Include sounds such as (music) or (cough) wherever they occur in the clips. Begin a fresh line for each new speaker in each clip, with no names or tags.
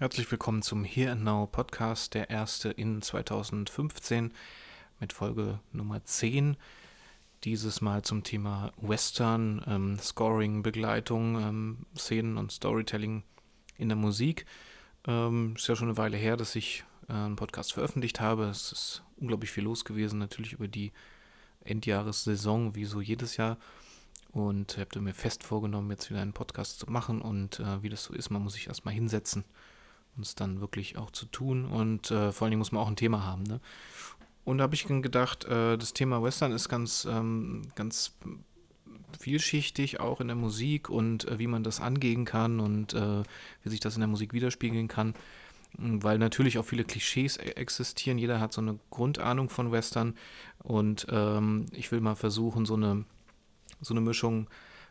Herzlich willkommen zum Here and Now Podcast, der erste in 2015 mit Folge Nummer 10. Dieses Mal zum Thema Western, ähm, Scoring, Begleitung, ähm, Szenen und Storytelling in der Musik. Ähm, ist ja schon eine Weile her, dass ich äh, einen Podcast veröffentlicht habe. Es ist unglaublich viel los gewesen, natürlich über die Endjahressaison, wie so jedes Jahr. Und ich habe mir fest vorgenommen, jetzt wieder einen Podcast zu machen. Und äh, wie das so ist, man muss sich erstmal hinsetzen uns dann wirklich auch zu tun. Und äh, vor allen Dingen muss man auch ein Thema haben. Ne? Und da habe ich gedacht, äh, das Thema Western ist ganz, ähm, ganz vielschichtig, auch in der Musik und äh, wie man das angehen kann und äh, wie sich das in der Musik widerspiegeln kann. Weil natürlich auch viele Klischees e-, existieren. Jeder hat so eine Grundahnung von Western. Und ähm, ich will mal versuchen, so eine, so eine Mischung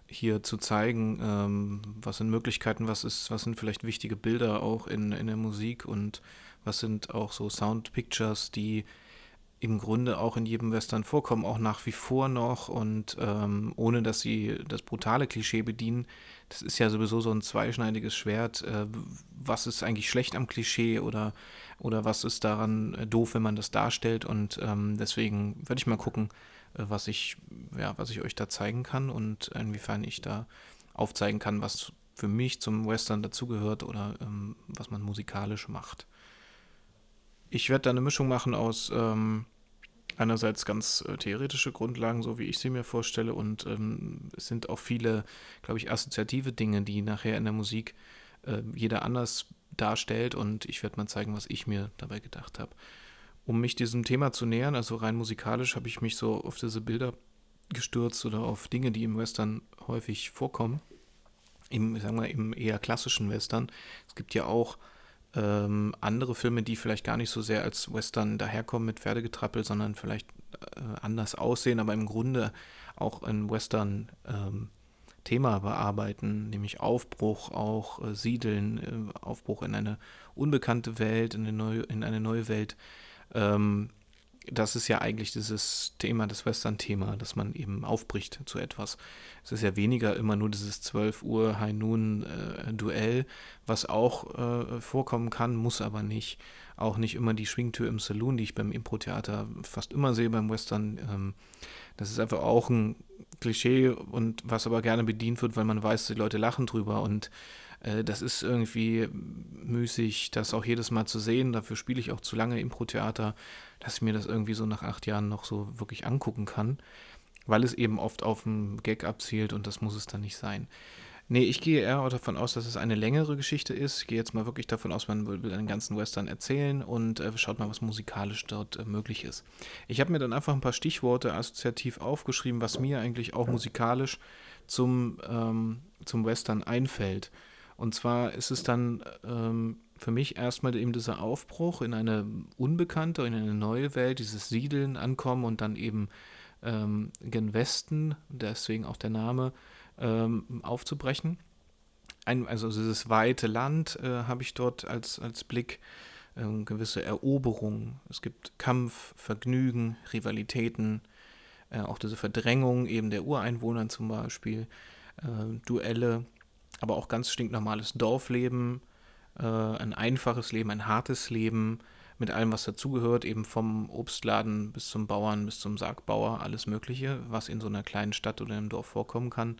hier zu zeigen, ähm, was sind Möglichkeiten, was ist, was sind vielleicht wichtige Bilder auch in, in der Musik und was sind auch so Sound Pictures, die im Grunde auch in jedem Western vorkommen, auch nach wie vor noch und ähm, ohne dass sie das brutale Klischee bedienen. Das ist ja sowieso so ein zweischneidiges Schwert. Äh, was ist eigentlich schlecht am Klischee oder, oder was ist daran äh, doof, wenn man das darstellt? Und ähm, deswegen würde ich mal gucken, was ich, ja, was ich euch da zeigen kann und inwiefern ich da aufzeigen kann, was für mich zum Western dazugehört oder ähm, was man musikalisch macht. Ich werde da eine Mischung machen aus ähm, einerseits ganz äh, theoretische Grundlagen, so wie ich sie mir vorstelle, und ähm, es sind auch viele, glaube ich, assoziative Dinge, die nachher in der Musik äh, jeder anders darstellt und ich werde mal zeigen, was ich mir dabei gedacht habe um mich diesem Thema zu nähern, also rein musikalisch, habe ich mich so auf diese Bilder gestürzt oder auf Dinge, die im Western häufig vorkommen. Im, sagen wir, im eher klassischen Western. Es gibt ja auch ähm, andere Filme, die vielleicht gar nicht so sehr als Western daherkommen mit Pferdegetrappel, sondern vielleicht äh, anders aussehen, aber im Grunde auch ein Western ähm, Thema bearbeiten, nämlich Aufbruch, auch äh, Siedeln, äh, Aufbruch in eine unbekannte Welt, in eine neue, in eine neue Welt ähm, das ist ja eigentlich dieses Thema, das Western-Thema, dass man eben aufbricht zu etwas. Es ist ja weniger immer nur dieses 12 Uhr High Noon äh, Duell, was auch äh, vorkommen kann, muss aber nicht. Auch nicht immer die Schwingtür im Saloon, die ich beim Impro-Theater fast immer sehe beim Western. Ähm, das ist einfach auch ein Klischee und was aber gerne bedient wird, weil man weiß, die Leute lachen drüber und das ist irgendwie müßig, das auch jedes Mal zu sehen. Dafür spiele ich auch zu lange Impro-Theater, dass ich mir das irgendwie so nach acht Jahren noch so wirklich angucken kann, weil es eben oft auf einen Gag abzielt und das muss es dann nicht sein. Nee, ich gehe eher davon aus, dass es eine längere Geschichte ist. Ich gehe jetzt mal wirklich davon aus, man will einen ganzen Western erzählen und äh, schaut mal, was musikalisch dort äh, möglich ist. Ich habe mir dann einfach ein paar Stichworte assoziativ aufgeschrieben, was mir eigentlich auch musikalisch zum, ähm, zum Western einfällt. Und zwar ist es dann ähm, für mich erstmal eben dieser Aufbruch in eine unbekannte, in eine neue Welt, dieses Siedeln, Ankommen und dann eben ähm, gen Westen, deswegen auch der Name, ähm, aufzubrechen. Ein, also dieses weite Land äh, habe ich dort als, als Blick, äh, gewisse Eroberungen. Es gibt Kampf, Vergnügen, Rivalitäten, äh, auch diese Verdrängung eben der Ureinwohner zum Beispiel, äh, Duelle aber auch ganz stinknormales Dorfleben, äh, ein einfaches Leben, ein hartes Leben mit allem, was dazugehört, eben vom Obstladen bis zum Bauern, bis zum Sargbauer, alles Mögliche, was in so einer kleinen Stadt oder einem Dorf vorkommen kann.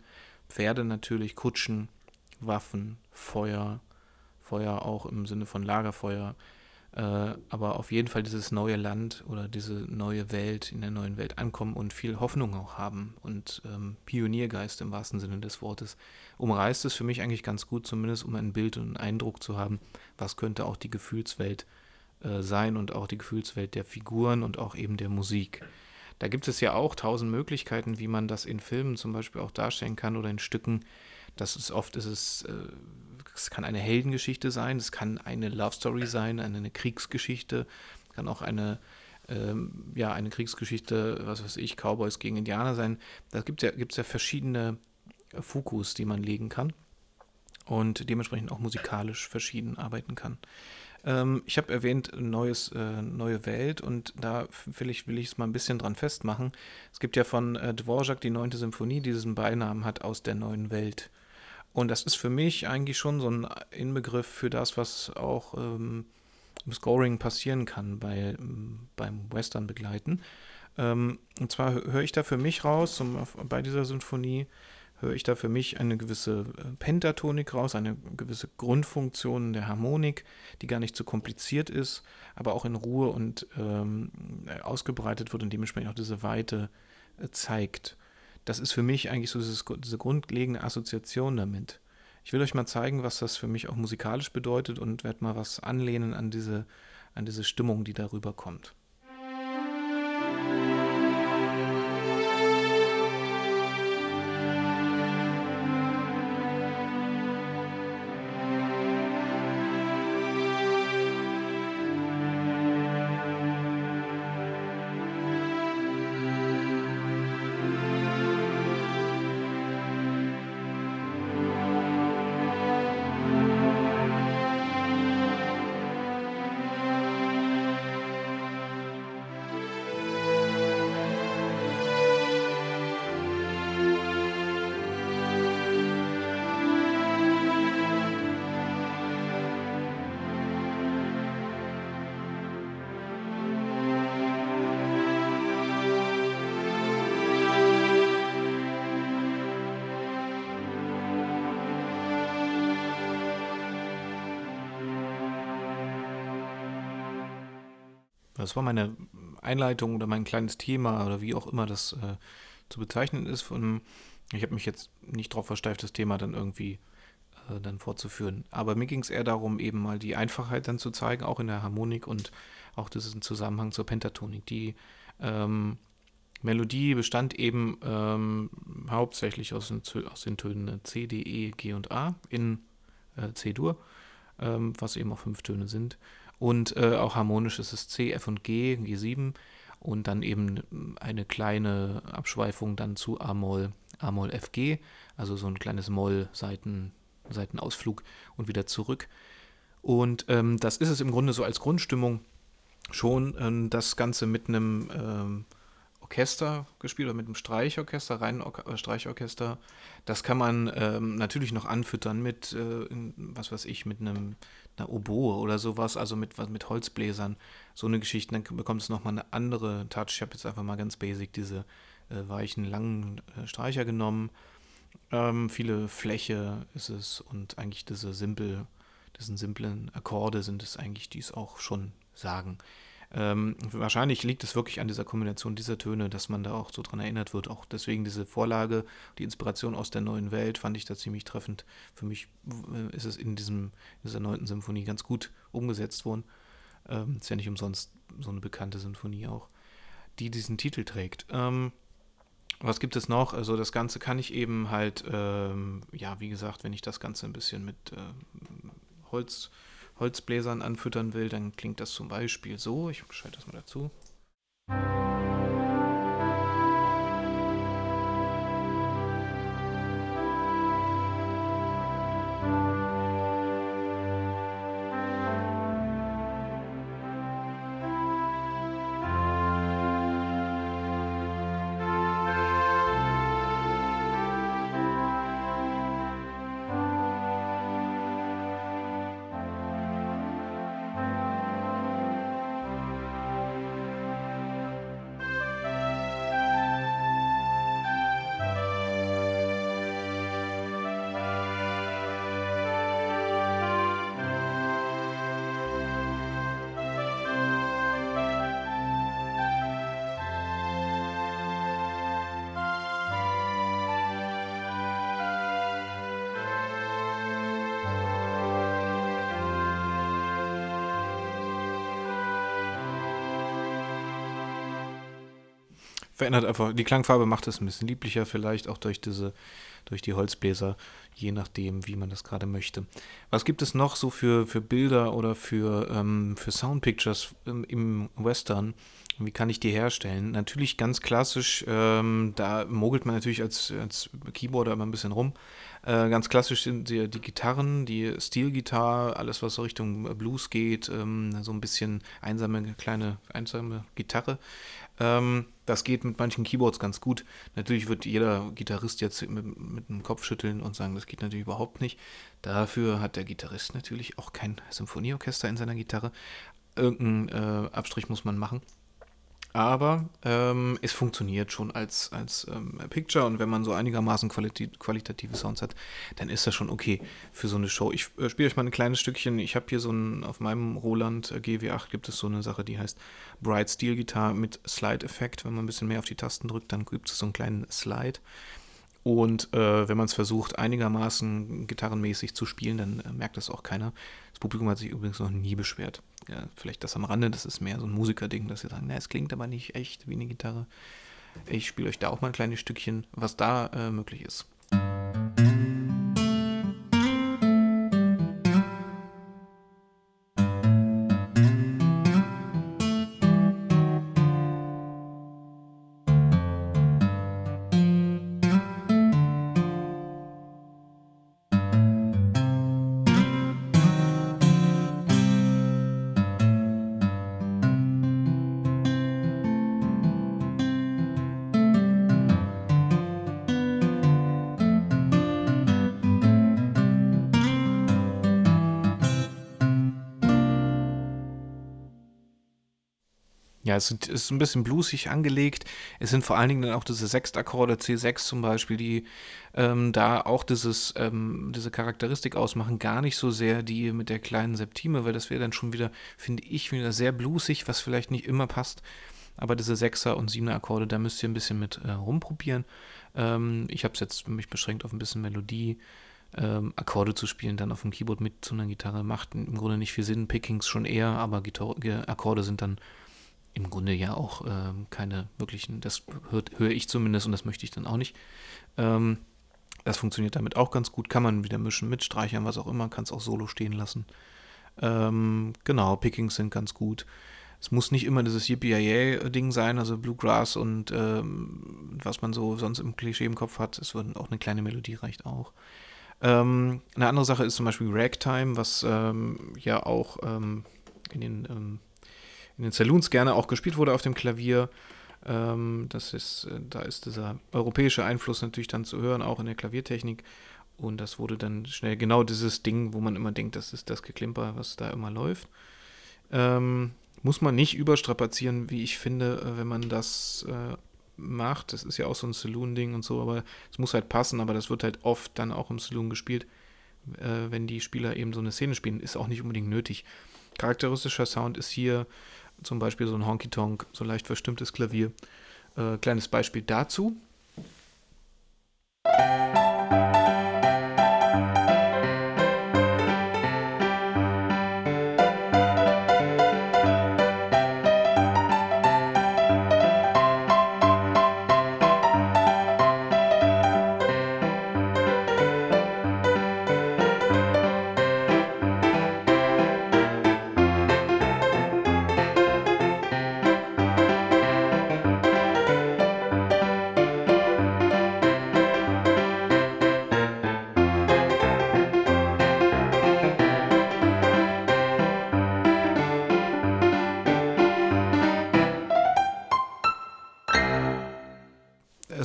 Pferde natürlich, Kutschen, Waffen, Feuer, Feuer auch im Sinne von Lagerfeuer, aber auf jeden Fall dieses neue Land oder diese neue Welt, in der neuen Welt ankommen und viel Hoffnung auch haben und ähm, Pioniergeist im wahrsten Sinne des Wortes. Umreißt es für mich eigentlich ganz gut, zumindest um ein Bild und einen Eindruck zu haben, was könnte auch die Gefühlswelt äh, sein und auch die Gefühlswelt der Figuren und auch eben der Musik. Da gibt es ja auch tausend Möglichkeiten, wie man das in Filmen zum Beispiel auch darstellen kann oder in Stücken. Das ist oft ist es äh, es kann eine Heldengeschichte sein, es kann eine Love Story sein, eine, Kriegsgeschichte, kann auch eine, ähm, ja, eine Kriegsgeschichte, was weiß ich, Cowboys gegen Indianer sein. Da gibt es ja, ja verschiedene Fokus, die man legen kann und dementsprechend auch musikalisch verschieden arbeiten kann. Ähm, ich habe erwähnt, neues, äh, neue Welt und da will ich, will ich es mal ein bisschen dran festmachen. Es gibt ja von äh, Dvorak die neunte Symphonie, die diesen Beinamen hat aus der neuen Welt. Und das ist für mich eigentlich schon so ein Inbegriff für das, was auch ähm, im Scoring passieren kann bei, beim Western begleiten. Ähm, und zwar höre ich da für mich raus, um, bei dieser Sinfonie, höre ich da für mich eine gewisse äh, Pentatonik raus, eine gewisse Grundfunktion der Harmonik, die gar nicht so kompliziert ist, aber auch in Ruhe und ähm, ausgebreitet wird und dementsprechend auch diese Weite äh, zeigt. Das ist für mich eigentlich so dieses, diese grundlegende Assoziation damit. Ich will euch mal zeigen, was das für mich auch musikalisch bedeutet und werde mal was anlehnen an diese, an diese Stimmung, die darüber kommt. Das war meine Einleitung oder mein kleines Thema oder wie auch immer das äh, zu bezeichnen ist. Von, ich habe mich jetzt nicht darauf versteift, das Thema dann irgendwie äh, dann fortzuführen. Aber mir ging es eher darum, eben mal die Einfachheit dann zu zeigen, auch in der Harmonik und auch diesen Zusammenhang zur Pentatonik. Die ähm, Melodie bestand eben ähm, hauptsächlich aus den, aus den, Tönen C, D, E, G und A in äh, C-Dur, ähm, was eben auch fünf Töne sind. Und äh, auch harmonisch ist es C, F und G, G7 und dann eben eine kleine Abschweifung dann zu A-Moll, A-Moll, FG, also so ein kleines Moll-Seiten, Seitenausflug und wieder zurück. Und ähm, das ist es im Grunde so als Grundstimmung schon, ähm, das Ganze mit einem ähm, Orchester gespielt oder mit einem Streichorchester, reinen Or äh, Streichorchester. Das kann man ähm, natürlich noch anfüttern mit, äh, was weiß ich, mit einem einer Oboe oder sowas, also mit, mit Holzbläsern, so eine Geschichte, dann bekommt es nochmal eine andere Touch. Ich habe jetzt einfach mal ganz basic diese äh, weichen, langen äh, Streicher genommen. Ähm, viele Fläche ist es und eigentlich diese simpel, diesen simplen Akkorde sind es eigentlich, die es auch schon sagen. Ähm, wahrscheinlich liegt es wirklich an dieser Kombination dieser Töne, dass man da auch so dran erinnert wird. Auch deswegen diese Vorlage, die Inspiration aus der neuen Welt, fand ich da ziemlich treffend. Für mich äh, ist es in, diesem, in dieser neunten Symphonie ganz gut umgesetzt worden. Ähm, ist ja nicht umsonst so eine bekannte Symphonie auch, die diesen Titel trägt. Ähm, was gibt es noch? Also das Ganze kann ich eben halt, ähm, ja, wie gesagt, wenn ich das Ganze ein bisschen mit äh, Holz Holzbläsern anfüttern will, dann klingt das zum Beispiel so. Ich schalte das mal dazu. Verändert einfach, die Klangfarbe macht es ein bisschen lieblicher, vielleicht auch durch diese, durch die Holzbläser, je nachdem, wie man das gerade möchte. Was gibt es noch so für, für Bilder oder für, ähm, für Soundpictures im, im Western, Wie kann ich die herstellen? Natürlich ganz klassisch, ähm, da mogelt man natürlich als, als Keyboarder immer ein bisschen rum. Äh, ganz klassisch sind die, die Gitarren, die Steel-Gitarre, alles was so Richtung Blues geht, ähm, so ein bisschen einsame, kleine, einsame Gitarre. Ähm, das geht mit manchen Keyboards ganz gut. Natürlich wird jeder Gitarrist jetzt mit, mit dem Kopf schütteln und sagen, das geht natürlich überhaupt nicht. Dafür hat der Gitarrist natürlich auch kein Symphonieorchester in seiner Gitarre. Irgendeinen äh, Abstrich muss man machen. Aber ähm, es funktioniert schon als, als ähm, Picture und wenn man so einigermaßen qualit qualitative Sounds hat, dann ist das schon okay für so eine Show. Ich äh, spiele euch mal ein kleines Stückchen. Ich habe hier so ein, auf meinem Roland äh, GW8 gibt es so eine Sache, die heißt Bright Steel Guitar mit Slide-Effekt. Wenn man ein bisschen mehr auf die Tasten drückt, dann gibt es so einen kleinen Slide. Und äh, wenn man es versucht, einigermaßen gitarrenmäßig zu spielen, dann äh, merkt das auch keiner. Das Publikum hat sich übrigens noch nie beschwert. Ja, vielleicht das am Rande, das ist mehr so ein Musikerding, dass sie sagen, na, es klingt aber nicht echt wie eine Gitarre. Ich spiele euch da auch mal ein kleines Stückchen, was da äh, möglich ist. Es ist ein bisschen bluesig angelegt. Es sind vor allen Dingen dann auch diese Sechstakkorde, C6 zum Beispiel, die ähm, da auch dieses, ähm, diese Charakteristik ausmachen. Gar nicht so sehr die mit der kleinen Septime, weil das wäre dann schon wieder, finde ich, wieder sehr bluesig, was vielleicht nicht immer passt. Aber diese Sechser- und Siebener Akkorde, da müsst ihr ein bisschen mit äh, rumprobieren. Ähm, ich habe es jetzt mich beschränkt auf ein bisschen Melodie. Ähm, Akkorde zu spielen, dann auf dem Keyboard mit zu einer Gitarre, macht im Grunde nicht viel Sinn. Pickings schon eher, aber Gitar Akkorde sind dann im Grunde ja auch ähm, keine wirklichen, das höre ich zumindest und das möchte ich dann auch nicht. Ähm, das funktioniert damit auch ganz gut. Kann man wieder mischen, mit Streichern, was auch immer, kann es auch solo stehen lassen. Ähm, genau, Pickings sind ganz gut. Es muss nicht immer dieses Yippie-Ding sein, also Bluegrass und ähm, was man so sonst im Klischee im Kopf hat. Es wird auch eine kleine Melodie reicht auch. Ähm, eine andere Sache ist zum Beispiel Ragtime, was ähm, ja auch in den in den Saloons gerne auch gespielt wurde auf dem Klavier. Ähm, das ist, äh, da ist dieser europäische Einfluss natürlich dann zu hören, auch in der Klaviertechnik. Und das wurde dann schnell genau dieses Ding, wo man immer denkt, das ist das Geklimper, was da immer läuft. Ähm, muss man nicht überstrapazieren, wie ich finde, äh, wenn man das äh, macht. Das ist ja auch so ein Saloon-Ding und so, aber es muss halt passen, aber das wird halt oft dann auch im Saloon gespielt, äh, wenn die Spieler eben so eine Szene spielen. Ist auch nicht unbedingt nötig. Charakteristischer Sound ist hier zum Beispiel so ein Honky-Tonk, so leicht verstimmtes Klavier. Äh, kleines Beispiel dazu.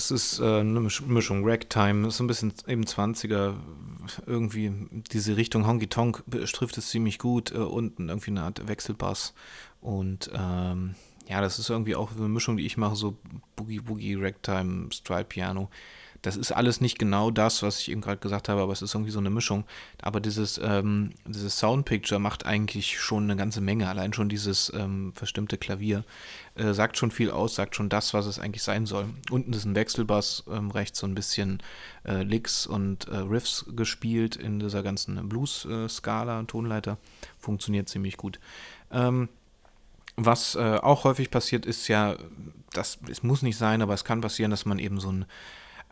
Es ist äh, eine Mischung, Ragtime, ist so ein bisschen eben 20er, irgendwie diese Richtung Honky Tonk trifft es ziemlich gut, äh, unten irgendwie eine Art Wechselbass. Und ähm, ja, das ist irgendwie auch eine Mischung, die ich mache, so Boogie Boogie, Ragtime, Stride Piano das ist alles nicht genau das, was ich eben gerade gesagt habe, aber es ist irgendwie so eine Mischung. Aber dieses, ähm, dieses Soundpicture macht eigentlich schon eine ganze Menge. Allein schon dieses ähm, verstimmte Klavier äh, sagt schon viel aus, sagt schon das, was es eigentlich sein soll. Unten ist ein Wechselbass, ähm, rechts so ein bisschen äh, Licks und äh, Riffs gespielt in dieser ganzen Blues-Skala, und Tonleiter. Funktioniert ziemlich gut. Ähm, was äh, auch häufig passiert, ist ja, das, es muss nicht sein, aber es kann passieren, dass man eben so ein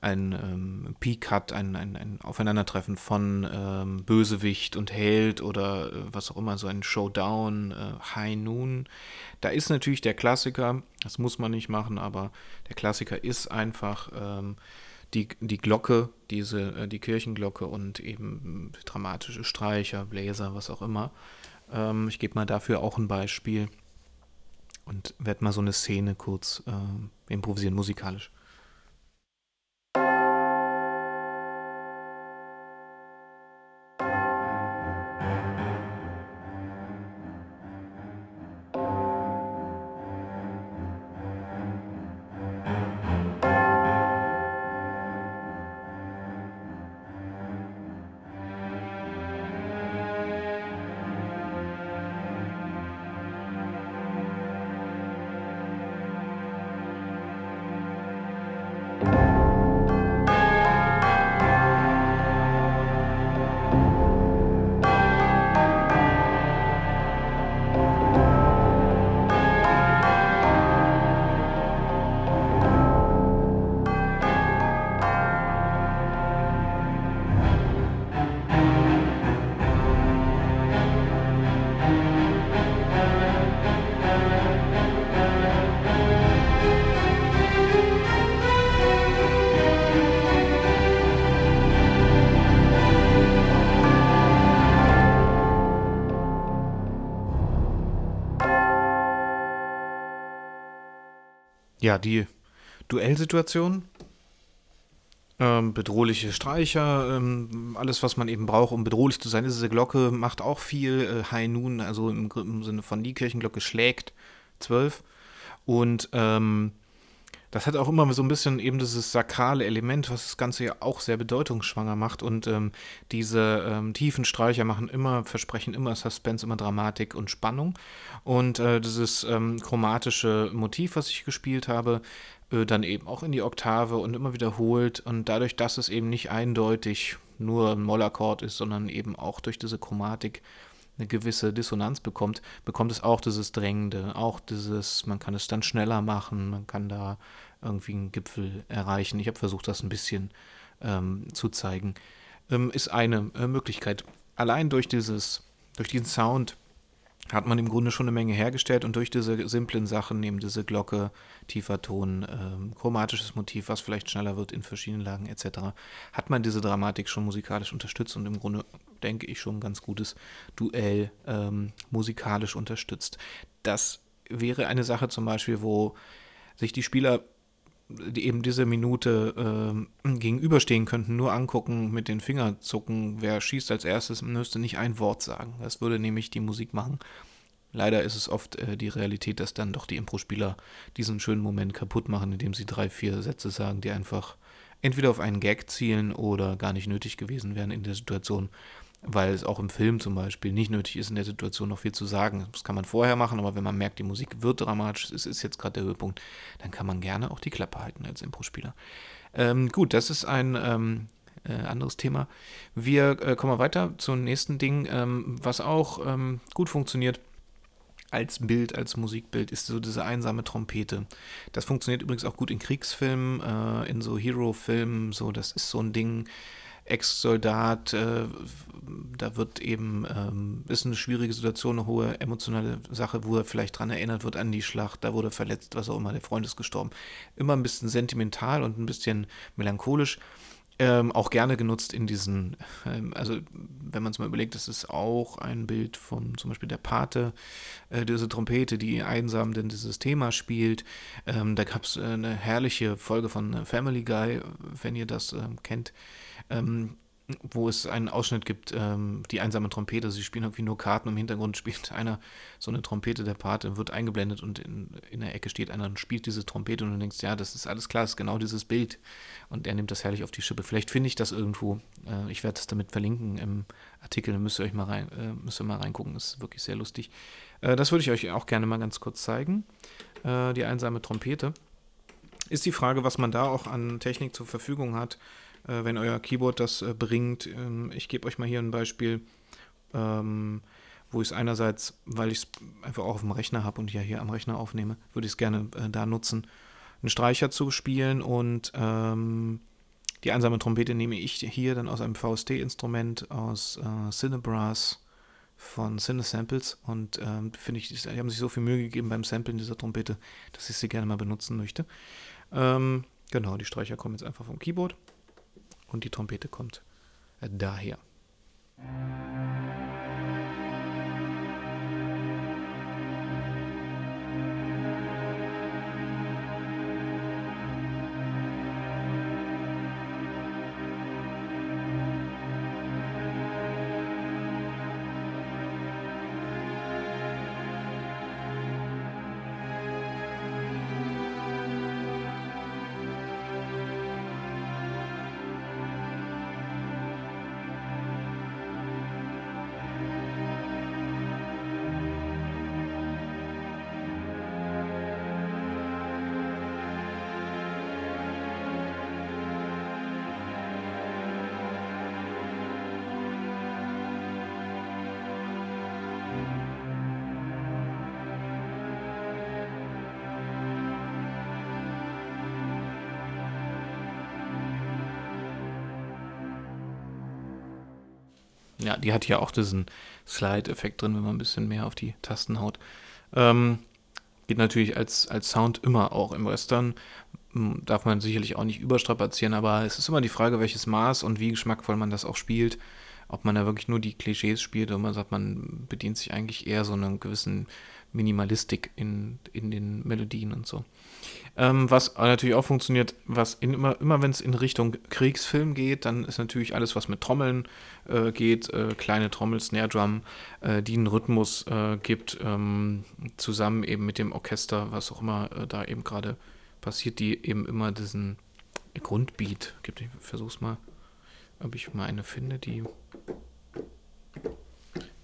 ein ähm, Peak hat, ein, ein, ein Aufeinandertreffen von ähm, Bösewicht und Held oder äh, was auch immer, so ein Showdown, äh, High Noon. Da ist natürlich der Klassiker, das muss man nicht machen, aber der Klassiker ist einfach ähm, die, die Glocke, diese, äh, die Kirchenglocke und eben dramatische Streicher, Bläser, was auch immer. Ähm, ich gebe mal dafür auch ein Beispiel und werde mal so eine Szene kurz äh, improvisieren, musikalisch. Ja, die Duellsituation. Ähm, bedrohliche Streicher, ähm, alles, was man eben braucht, um bedrohlich zu sein. Diese Glocke macht auch viel. Äh, High Noon, also im, im, Sinne von die Kirchenglocke schlägt zwölf. Und ähm, das hat auch immer so ein bisschen eben dieses sakrale Element, was das Ganze ja auch sehr bedeutungsschwanger macht. Und ähm, diese ähm, tiefen Streicher machen immer, versprechen immer Suspense, immer Dramatik und Spannung. Und äh, dieses ähm, chromatische Motiv, was ich gespielt habe, äh, dann eben auch in die Oktave und immer wiederholt. Und dadurch, dass es eben nicht eindeutig nur ein Mollakkord ist, sondern eben auch durch diese Chromatik eine gewisse Dissonanz bekommt, bekommt es auch dieses Drängende, auch dieses, man kann es dann schneller machen, man kann da irgendwie einen Gipfel erreichen. Ich habe versucht, das ein bisschen ähm, zu zeigen. Ähm, ist eine äh, Möglichkeit. Allein durch dieses, durch diesen Sound hat man im Grunde schon eine Menge hergestellt und durch diese simplen Sachen, eben diese Glocke, tiefer Ton, ähm, chromatisches Motiv, was vielleicht schneller wird in verschiedenen Lagen etc., hat man diese Dramatik schon musikalisch unterstützt und im Grunde denke ich schon ein ganz gutes Duell ähm, musikalisch unterstützt. Das wäre eine Sache zum Beispiel, wo sich die Spieler die eben diese Minute äh, gegenüberstehen könnten, nur angucken, mit den Fingern zucken, wer schießt als erstes, müsste nicht ein Wort sagen. Das würde nämlich die Musik machen. Leider ist es oft äh, die Realität, dass dann doch die Impro-Spieler diesen schönen Moment kaputt machen, indem sie drei, vier Sätze sagen, die einfach entweder auf einen Gag zielen oder gar nicht nötig gewesen wären in der Situation weil es auch im Film zum Beispiel nicht nötig ist, in der Situation noch viel zu sagen. Das kann man vorher machen, aber wenn man merkt, die Musik wird dramatisch, es ist jetzt gerade der Höhepunkt, dann kann man gerne auch die Klappe halten als Impro-Spieler. Ähm, gut, das ist ein ähm, äh, anderes Thema. Wir äh, kommen weiter zum nächsten Ding, ähm, was auch ähm, gut funktioniert als Bild, als Musikbild, ist so diese einsame Trompete. Das funktioniert übrigens auch gut in Kriegsfilmen, äh, in so Hero-Filmen, so, das ist so ein Ding, Ex-Soldat, äh, da wird eben, ähm, ist eine schwierige Situation, eine hohe emotionale Sache, wo er vielleicht dran erinnert wird an die Schlacht, da wurde verletzt, was auch immer, der Freund ist gestorben. Immer ein bisschen sentimental und ein bisschen melancholisch. Ähm, auch gerne genutzt in diesen, ähm, also wenn man es mal überlegt, das ist auch ein Bild von zum Beispiel der Pate, äh, diese Trompete, die einsam denn dieses Thema spielt. Ähm, da gab es äh, eine herrliche Folge von Family Guy, wenn ihr das ähm, kennt ähm, wo es einen Ausschnitt gibt, ähm, die einsame Trompete. Sie spielen irgendwie nur Karten, im Hintergrund spielt (laughs) einer so eine Trompete, der Pate wird eingeblendet und in, in der Ecke steht einer und spielt diese Trompete und du denkst, ja, das ist alles klar, das ist genau dieses Bild. Und er nimmt das herrlich auf die Schippe. Vielleicht finde ich das irgendwo. Äh, ich werde es damit verlinken im Artikel, müsst ihr euch mal rein, äh, müsst ihr mal reingucken, das ist wirklich sehr lustig. Äh, das würde ich euch auch gerne mal ganz kurz zeigen. Äh, die einsame Trompete. Ist die Frage, was man da auch an Technik zur Verfügung hat äh, wenn euer Keyboard das äh, bringt. Ähm, ich gebe euch mal hier ein Beispiel, ähm, wo ich es einerseits, weil ich es einfach auch auf dem Rechner habe und ja hier am Rechner aufnehme, würde ich es gerne äh, da nutzen, einen Streicher zu spielen und ähm, Die einsame Trompete nehme ich hier dann aus einem VST-Instrument aus äh, Cinebrass von Cinesamples und ähm, finde ich, die haben sich so viel Mühe gegeben beim Samplen dieser Trompete, dass ich sie gerne mal benutzen möchte. Ähm, genau, die Streicher kommen jetzt einfach vom Keyboard und die Trompete kommt daher. Ja, die hat ja auch diesen Slide-Effekt drin, wenn man ein bisschen mehr auf die Tasten haut. Ähm, geht natürlich als, als Sound immer auch im Western. Darf man sicherlich auch nicht überstrapazieren, aber es ist immer die Frage, welches Maß und wie geschmackvoll man das auch spielt. Ob man da wirklich nur die Klischees spielt oder man sagt, man bedient sich eigentlich eher so einer gewissen Minimalistik in, in den Melodien und so. Ähm, was natürlich auch funktioniert, was in, immer, immer wenn es in Richtung Kriegsfilm geht, dann ist natürlich alles, was mit Trommeln äh, geht, äh, kleine Trommel, Snare Drum, äh, die einen Rhythmus äh, gibt, ähm, zusammen eben mit dem Orchester, was auch immer äh, da eben gerade passiert, die eben immer diesen Grundbeat gibt. Ich versuch's mal, ob ich mal eine finde, die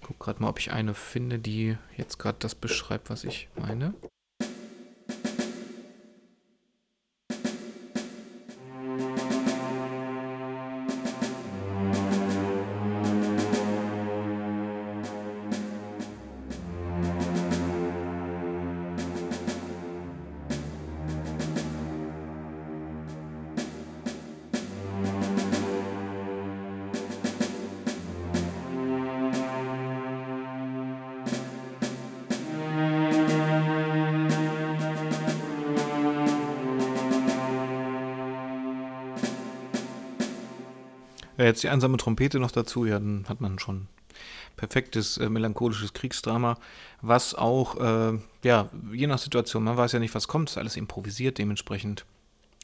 guck gerade mal, ob ich eine finde, die jetzt gerade das beschreibt, was ich meine. Ja, jetzt die einsame Trompete noch dazu, ja, dann hat man schon perfektes äh, melancholisches Kriegsdrama, was auch, äh, ja, je nach Situation, man weiß ja nicht, was kommt, ist alles improvisiert, dementsprechend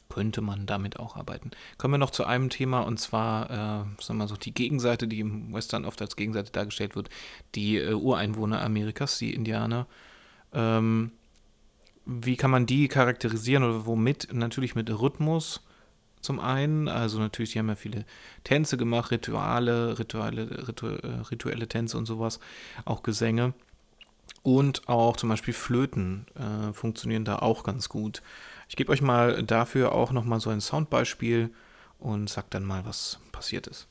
könnte man damit auch arbeiten. Kommen wir noch zu einem Thema und zwar, äh, sagen wir mal so, die Gegenseite, die im Western oft als Gegenseite dargestellt wird, die äh, Ureinwohner Amerikas, die Indianer. Ähm, wie kann man die charakterisieren oder womit? Natürlich mit Rhythmus zum einen. Also natürlich, die haben ja viele Tänze gemacht, Rituale, Rituale, Ritu äh, rituelle Tänze und sowas, auch Gesänge. Und auch zum Beispiel Flöten äh, funktionieren da auch ganz gut. Ich gebe euch mal dafür auch nochmal so ein Soundbeispiel und sag dann mal, was passiert ist.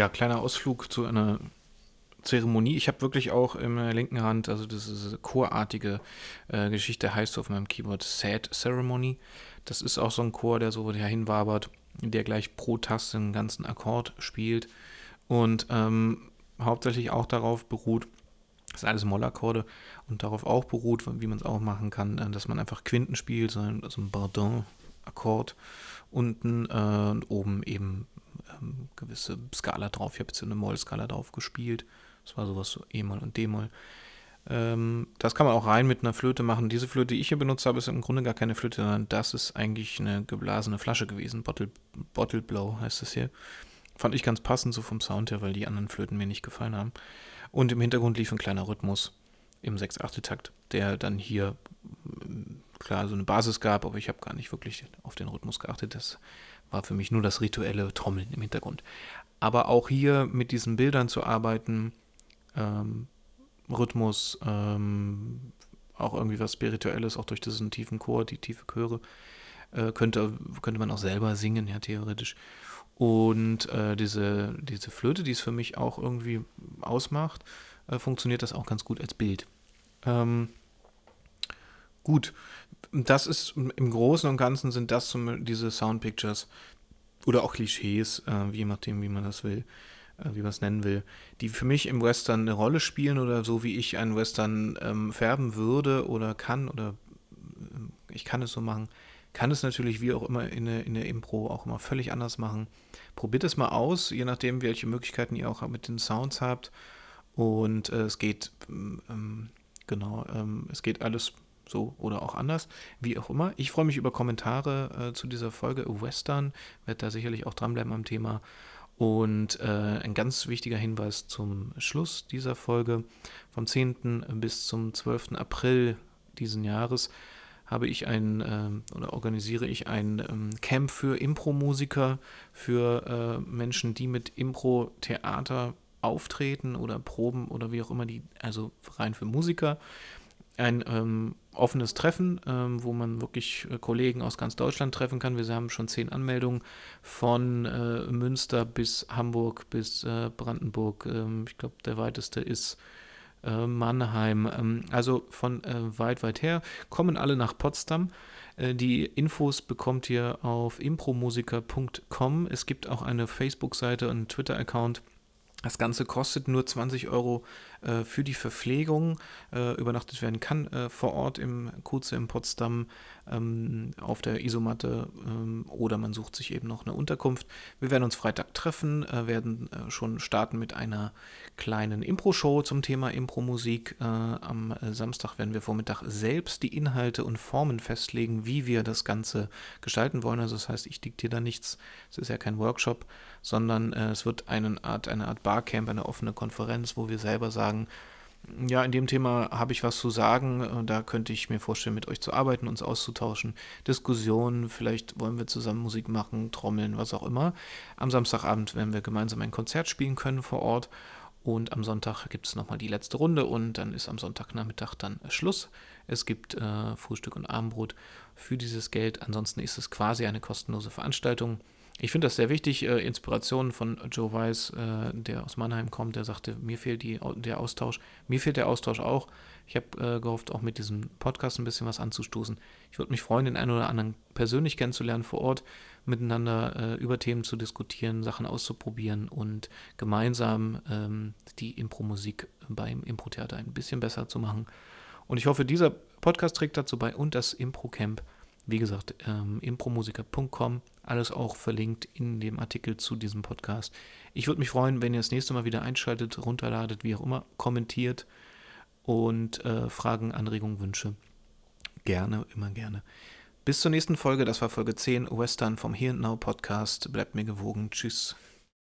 Ja, kleiner Ausflug zu einer Zeremonie. Ich habe wirklich auch in meiner linken Hand, also diese chorartige äh, Geschichte heißt auf meinem Keyboard Sad Ceremony. Das ist auch so ein Chor, der so dahin wabert, der gleich pro Taste einen ganzen Akkord spielt und ähm, hauptsächlich auch darauf beruht, das sind alles Mollakkorde und darauf auch beruht, wie man es auch machen kann, äh, dass man einfach Quinten spielt, so ein, Bardin-Akkord unten äh, und oben eben gewisse Skala drauf. Ich habe jetzt eine Moll-Skala drauf gespielt. Das war sowas so E-Moll und D-Moll. Ähm, das kann man auch rein mit einer Flöte machen. Diese Flöte, die ich hier benutzt habe, ist im Grunde gar keine Flöte, sondern das ist eigentlich eine geblasene Flasche gewesen. Bottle, Bottle Blow heißt das hier. fand ich ganz passend so vom Sound her, weil die anderen Flöten mir nicht gefallen haben. Und im Hintergrund lief ein kleiner Rhythmus im 6-8-Takt, der dann hier klar so eine Basis gab, aber ich habe gar nicht wirklich auf den Rhythmus geachtet. Das war für mich nur das rituelle Trommeln im Hintergrund. Aber auch hier mit diesen Bildern zu arbeiten, ähm, Rhythmus, ähm, auch irgendwie was Spirituelles, auch durch diesen tiefen Chor, die tiefe Chöre, äh, könnte, könnte man auch selber singen, ja, theoretisch. Und äh, diese, diese Flöte, die es für mich auch irgendwie ausmacht, äh, funktioniert das auch ganz gut als Bild. Ähm, gut, das ist im Großen und Ganzen sind das zum, diese Sound Pictures oder auch Klischees, äh, je nachdem, wie man das will, äh, wie man es nennen will, die für mich im Western eine Rolle spielen oder so wie ich einen Western ähm, färben würde oder kann oder äh, ich kann es so machen, kann es natürlich wie auch immer in der, in der Impro auch immer völlig anders machen. Probiert es mal aus, je nachdem, welche Möglichkeiten ihr auch mit den Sounds habt. Und äh, es geht, ähm, genau, ähm, es geht alles so oder auch anders, wie auch immer. Ich freue mich über Kommentare äh, zu dieser Folge Western, werde da sicherlich auch dranbleiben am Thema. Und äh, ein ganz wichtiger Hinweis zum Schluss dieser Folge. Vom 10. bis zum 12. April diesen Jahres habe ich ein äh, oder organisiere ich ein ähm, Camp für Impro-Musiker, für äh, Menschen, die mit Impro-Theater auftreten oder proben oder wie auch immer die, also rein für Musiker ein ähm, offenes Treffen, ähm, wo man wirklich äh, Kollegen aus ganz Deutschland treffen kann. Wir haben schon zehn Anmeldungen von äh, Münster bis Hamburg bis äh, Brandenburg. Ähm, ich glaube, der weiteste ist äh, Mannheim. Ähm, also von äh, weit, weit her kommen alle nach Potsdam. Die Infos bekommt ihr auf impromusiker.com. Es gibt auch eine Facebook-Seite und Twitter-Account. Das Ganze kostet nur 20 Euro äh, für die Verpflegung. Äh, übernachtet werden kann äh, vor Ort im Kuze in Potsdam ähm, auf der Isomatte ähm, oder man sucht sich eben noch eine Unterkunft. Wir werden uns Freitag treffen, äh, werden äh, schon starten mit einer kleinen Impro-Show zum Thema Impro-Musik. Äh, am Samstag werden wir Vormittag selbst die Inhalte und Formen festlegen, wie wir das Ganze gestalten wollen. Also das heißt, ich diktiere da nichts. Es ist ja kein Workshop, sondern es wird eine Art, eine Art Barcamp, eine offene Konferenz, wo wir selber sagen, ja, in dem Thema habe ich was zu sagen. Da könnte ich mir vorstellen, mit euch zu arbeiten, uns auszutauschen. Diskussionen, vielleicht wollen wir zusammen Musik machen, trommeln, was auch immer. Am Samstagabend werden wir gemeinsam ein Konzert spielen können vor Ort. Und am Sonntag gibt es nochmal die letzte Runde und dann ist am Sonntagnachmittag dann Schluss. Es gibt äh, Frühstück und Abendbrot für dieses Geld. Ansonsten ist es quasi eine kostenlose Veranstaltung. Ich finde das sehr wichtig. Äh, Inspiration von Joe Weiss, äh, der aus Mannheim kommt, der sagte, mir fehlt die, der Austausch. Mir fehlt der Austausch auch. Ich habe äh, gehofft, auch mit diesem Podcast ein bisschen was anzustoßen. Ich würde mich freuen, den einen oder anderen persönlich kennenzulernen vor Ort, miteinander äh, über Themen zu diskutieren, Sachen auszuprobieren und gemeinsam ähm, die Impro-Musik beim Impro-Theater ein bisschen besser zu machen. Und ich hoffe, dieser Podcast trägt dazu bei und das Impro-Camp wie gesagt, ähm, impromusiker.com, alles auch verlinkt in dem Artikel zu diesem Podcast. Ich würde mich freuen, wenn ihr das nächste Mal wieder einschaltet, runterladet, wie auch immer, kommentiert und äh, Fragen, Anregungen, Wünsche. Gerne, immer gerne. Bis zur nächsten Folge, das war Folge 10, Western vom Here and Now Podcast. Bleibt mir gewogen. Tschüss.